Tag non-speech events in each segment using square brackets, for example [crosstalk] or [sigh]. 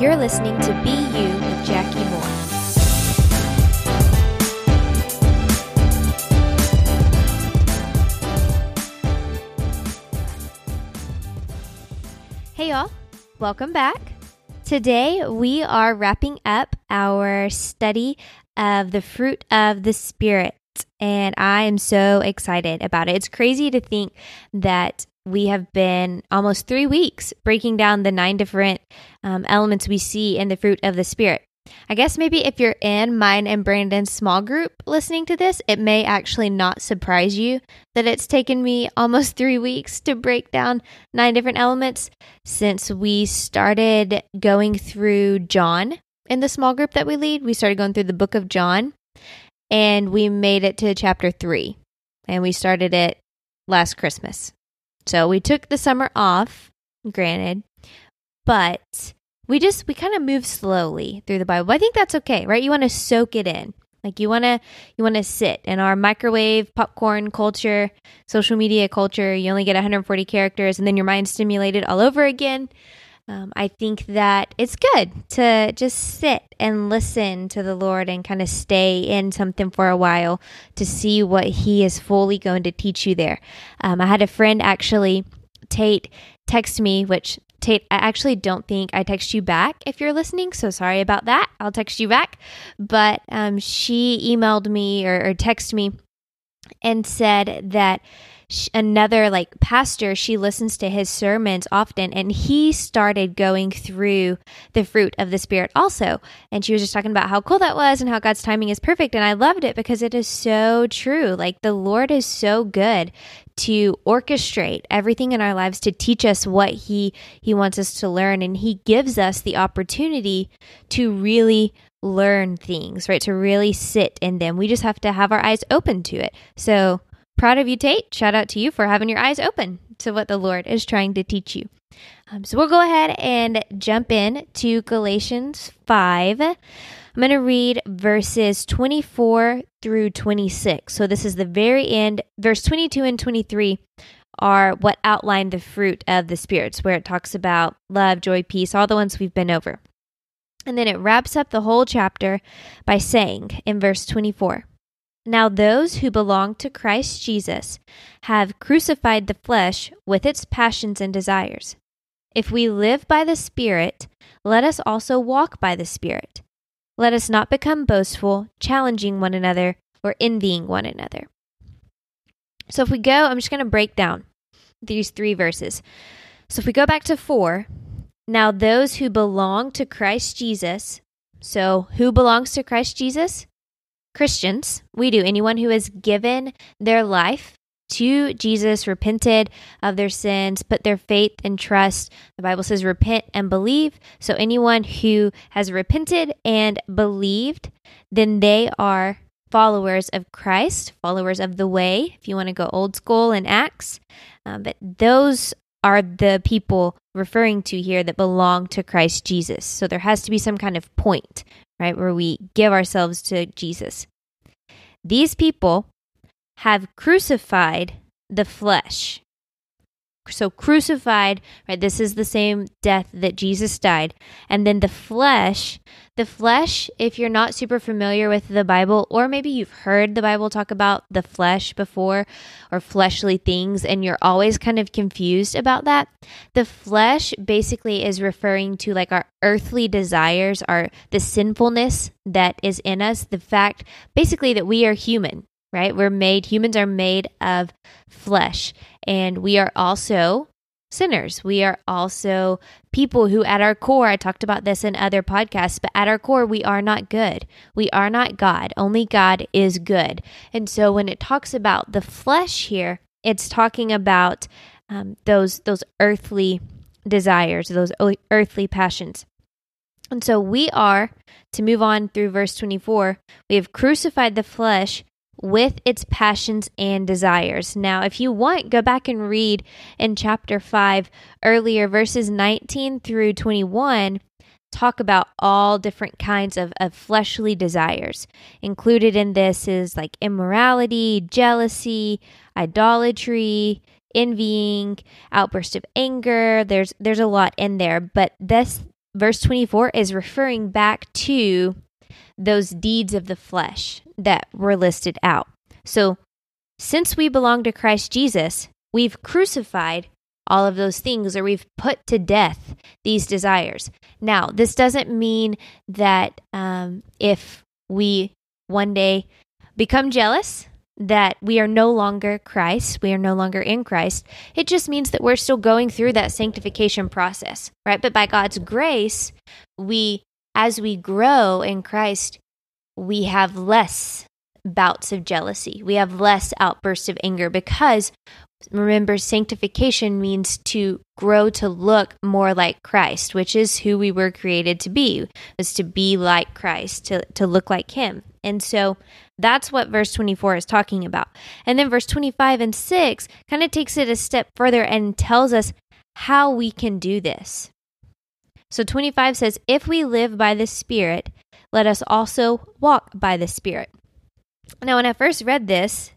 You're listening to Be You with Jackie Moore. Hey, y'all. Welcome back. Today, we are wrapping up our study of the fruit of the Spirit, and I am so excited about it. It's crazy to think that we have been almost three weeks breaking down the nine different um, elements we see in the fruit of the Spirit. I guess maybe if you're in mine and Brandon's small group listening to this, it may actually not surprise you that it's taken me almost [laughs] three weeks to break down nine different elements since we started going through John in the small group that we lead. We started going through the book of John and we made it to chapter three and we started it last Christmas. So we took the summer off, granted, but we just we kind of move slowly through the Bible. I think that's okay, right? You want to soak it in. Like you want to you want to sit in our microwave popcorn culture, social media culture. You only get 140 characters and then your mind's stimulated all over again. Um, I think that it's good to just sit and listen to the Lord and kind of stay in something for a while to see what He is fully going to teach you there. Um, I had a friend actually, Tate, text me, which Tate, I actually don't think I text you back if you're listening, so sorry about that. I'll text you back. But um, she emailed me or, or texted me and said that another like pastor she listens to his sermons often and he started going through the fruit of the spirit also. And she was just talking about how cool that was and how god's timing is perfect and i loved it because it is so true. Like the lord is so good to orchestrate everything in our lives to teach us what he he wants us to learn and he gives us the opportunity to really learn things right? To really sit in them. We just have to have our eyes open to it. So proud of you, Tate. Shout out to you for having your eyes open to what the Lord is trying to teach you. Um, so we'll go ahead and jump in to Galatians 5. I'm going to read verses 24 through 26. So this is the very end. Verse 22 and 23 are what outline the fruit of the spirits, where it talks about love, joy, peace, all the ones we've been over. And then it wraps up the whole chapter by saying in verse 24, now, those who belong to Christ Jesus have crucified the flesh with its passions and desires. If we live by the Spirit, let us also walk by the Spirit. Let us not become boastful, challenging one another, or envying one another. So, if we go, I'm just going to break down these three verses. So, if we go back to four, now those who belong to Christ Jesus, so who belongs to Christ Jesus? Christians, we do, anyone who has given their life to Jesus, repented of their sins, put their faith and trust. The Bible says repent and believe. So anyone who has repented and believed, then they are followers of Christ, followers of the way, if you want to go old school in Acts. Um, but those are the people referring to here that belong to Christ Jesus. So there has to be some kind of point, right, where we give ourselves to Jesus. These people have crucified the flesh. So, crucified, right? This is the same death that Jesus died. And then the flesh, the flesh, if you're not super familiar with the Bible, or maybe you've heard the Bible talk about the flesh before or fleshly things, and you're always kind of confused about that, the flesh basically is referring to like our earthly desires, our the sinfulness that is in us, the fact basically that we are human, right? We're made, humans are made of flesh, and we are also sinners. We are also people who, at our core, I talked about this in other podcasts, but at our core, we are not good. We are not God. Only God is good. And so when it talks about the flesh here, it's talking about um, those those earthly desires, those earthly passions. And so we are, to move on through verse 24, we have crucified the flesh with its passions and desires. Now, if you want, go back and read in chapter 5 earlier, verses 19 through 21 talk about all different kinds of, of fleshly desires. Included in this is like immorality, jealousy, idolatry, envying, outburst of anger. There's there's a lot in there, but this verse 24 is referring back to those deeds of the flesh that were listed out. So, since we belong to Christ Jesus, we've crucified all of those things or we've put to death these desires. Now, this doesn't mean that um, if we one day become jealous, that we are no longer Christ, we are no longer in Christ. It just means that we're still going through that sanctification process, right? But by God's grace, we, as we grow in Christ, we have less bouts of jealousy. We have less outbursts of anger because remember, sanctification means to grow to look more like Christ, which is who we were created to be, was to be like Christ, to, to look like Him. And so that's what verse 24 is talking about. And then verse 25 and 6 kind of takes it a step further and tells us how we can do this. So 25 says, If we live by the Spirit, let us also walk by the Spirit. Now, when I first read this,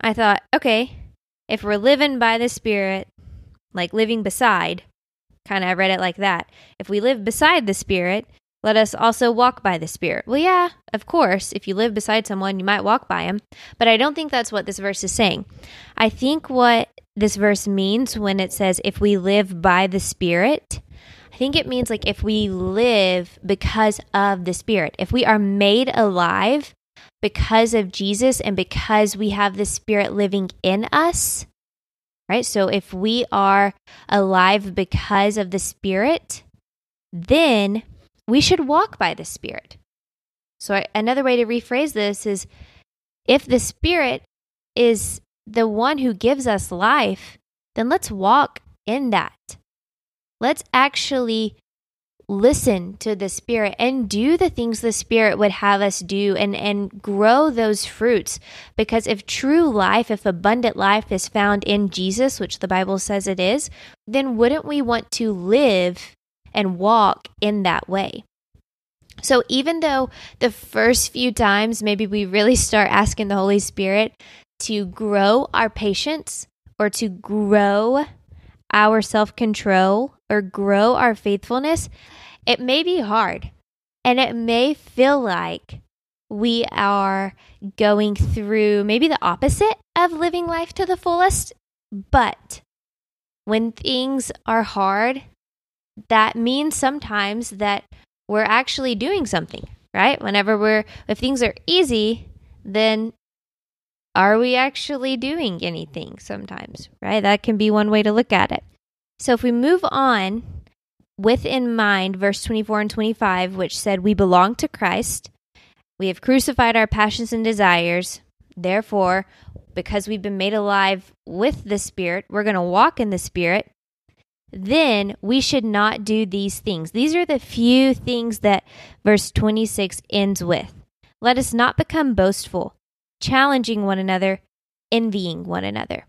I thought, okay, if we're living by the Spirit, like living beside, kind of I read it like that. If we live beside the Spirit, let us also walk by the Spirit. Well, yeah, of course, if you live beside someone, you might walk by him, but I don't think that's what this verse is saying. I think what this verse means when it says, if we live by the Spirit, I think it means like if we live because of the Spirit, if we are made alive because of Jesus and because we have the Spirit living in us, right? So if we are alive because of the Spirit, then we should walk by the Spirit. So, another way to rephrase this is if the Spirit is the one who gives us life, then let's walk in that. Let's actually listen to the Spirit and do the things the Spirit would have us do and, and grow those fruits. Because if true life, if abundant life is found in Jesus, which the Bible says it is, then wouldn't we want to live and walk in that way. So, even though the first few times maybe we really start asking the Holy Spirit to grow our patience or to grow our self control or grow our faithfulness, it may be hard and it may feel like we are going through maybe the opposite of living life to the fullest. But when things are hard that means sometimes that we're actually doing something, right? Whenever we're, if things are easy, then are we actually doing anything sometimes, right? That can be one way to look at it. So if we move on with in mind verse 24 and 25, which said, We belong to Christ, we have crucified our passions and desires. Therefore, because we've been made alive with the Spirit, we're going to walk in the Spirit then we should not do these things. These are the few things that verse 26 ends with. Let us not become boastful, challenging one another, envying one another.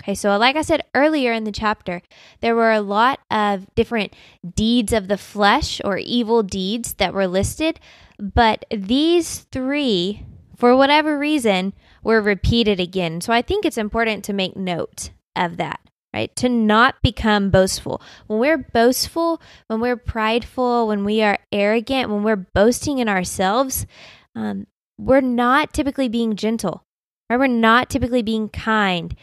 Okay, so like I said earlier in the chapter, there were a lot of different deeds of the flesh or evil deeds that were listed, but these three, for whatever reason, were repeated again. So I think it's important to make note of that right? To not become boastful. When we're boastful, when we're prideful, when we are arrogant, when we're boasting in ourselves, um, we're not typically being gentle, right? We're not typically being kind.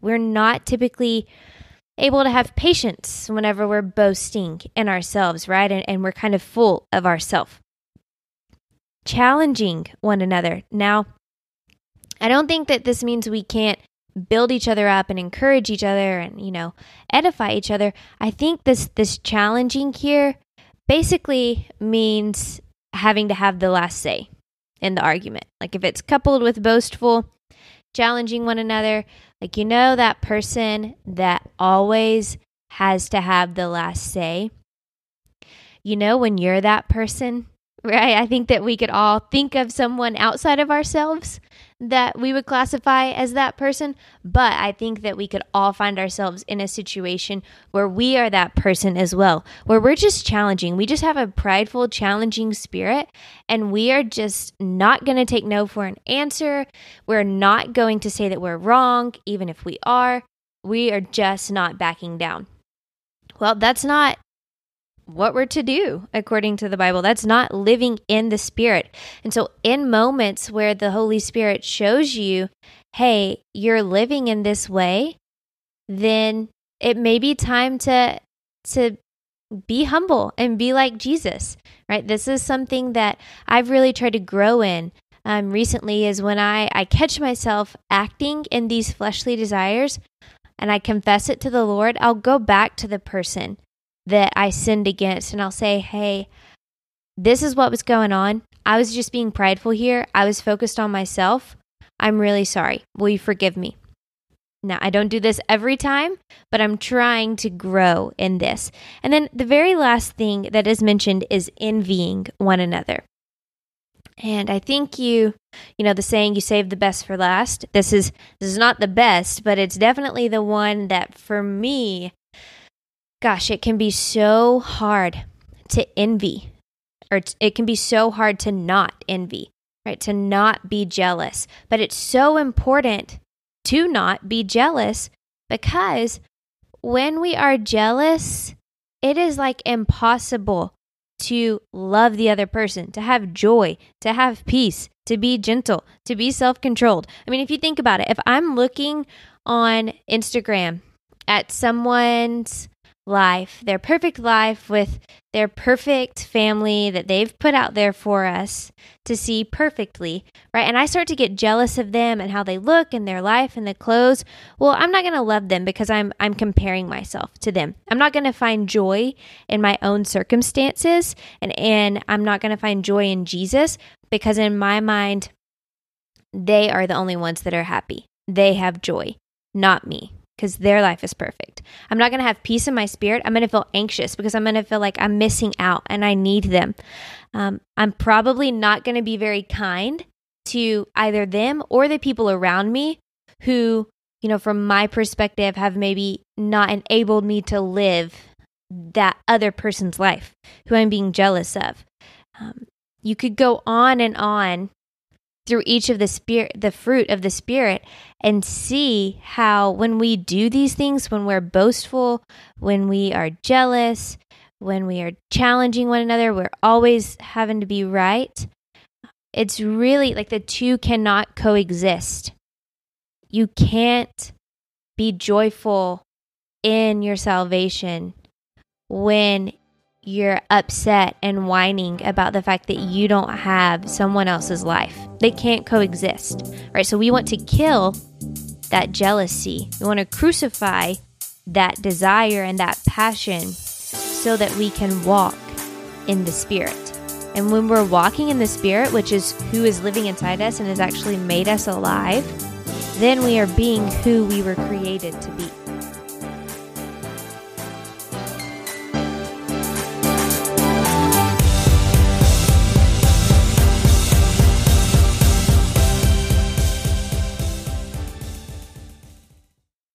We're not typically able to have patience whenever we're boasting in ourselves, right? And, and we're kind of full of ourselves. Challenging one another. Now, I don't think that this means we can't build each other up and encourage each other and you know edify each other i think this this challenging here basically means having to have the last say in the argument. Like if it's coupled with boastful challenging one another like you know that person that always has to have the last say? You know when you're that person right i think that we could all think of someone outside of ourselves that we would classify as that person, but I think that we could all find ourselves in a situation where we are that person as well, where we're just challenging. We just have a prideful, challenging spirit, and we are just not going to take no for an answer. We're not going to say that we're wrong, even if we are. We are just not backing down. Well, that's not what we're to do according to the Bible. That's not living in the Spirit. And so, in moments where the Holy Spirit shows you, hey, you're living in this way, then it may be time to to be humble and be like Jesus, right? This is something that I've really tried to grow in um, recently is when I, I catch myself acting in these fleshly desires and I confess it to the Lord, I'll go back to the person that I sinned against and I'll say, hey, this is what was going on. I was just being prideful here. I was focused on myself. I'm really sorry. Will you forgive me? Now, I don't do this every time, but I'm trying to grow in this. And then the very last thing that is mentioned is envying one another. And I think you, you know, the saying you save the best for last. This is this is not the best, but it's definitely the one that for me gosh, it can be so hard to envy or it can be so hard to not envy, right? To not be jealous. But it's so important to not be jealous because when we are jealous, it is like impossible to love the other person, to have joy, to have peace, to be gentle, to be self controlled. I mean, if you think about it, if I'm looking on Instagram at someone's life, their perfect life with their perfect family that they've put out there for us to see perfectly, right? And I start to get jealous of them and how they look and their life and the clothes. Well, I'm not going to love them because I'm I'm comparing myself to them. I'm not going to find joy in my own circumstances and and I'm not going to find joy in Jesus because in my mind they are the only ones that are happy. They have joy, not me because their life is perfect. I'm not going to have peace in my spirit. I'm going to feel anxious because I'm going to feel like I'm missing out and I need them. Um, I'm probably not going to be very kind to either them or the people around me who, you know, from my perspective, have maybe not enabled me to live that other person's life who I'm being jealous of. Um, you could go on and on through each of the spirit the fruit of the spirit and see how when we do these things when we're boastful when we are jealous when we are challenging one another we're always having to be right. It's really like the two cannot coexist. You can't be joyful in your salvation when you're upset and whining about the fact that you don't have someone else's life. They can't coexist, right? So we want to kill that jealousy. We want to crucify that desire and that passion so that we can walk in the Spirit. And when we're walking in the Spirit, which is who is living inside us and has actually made us alive, then we are being who we were created to be.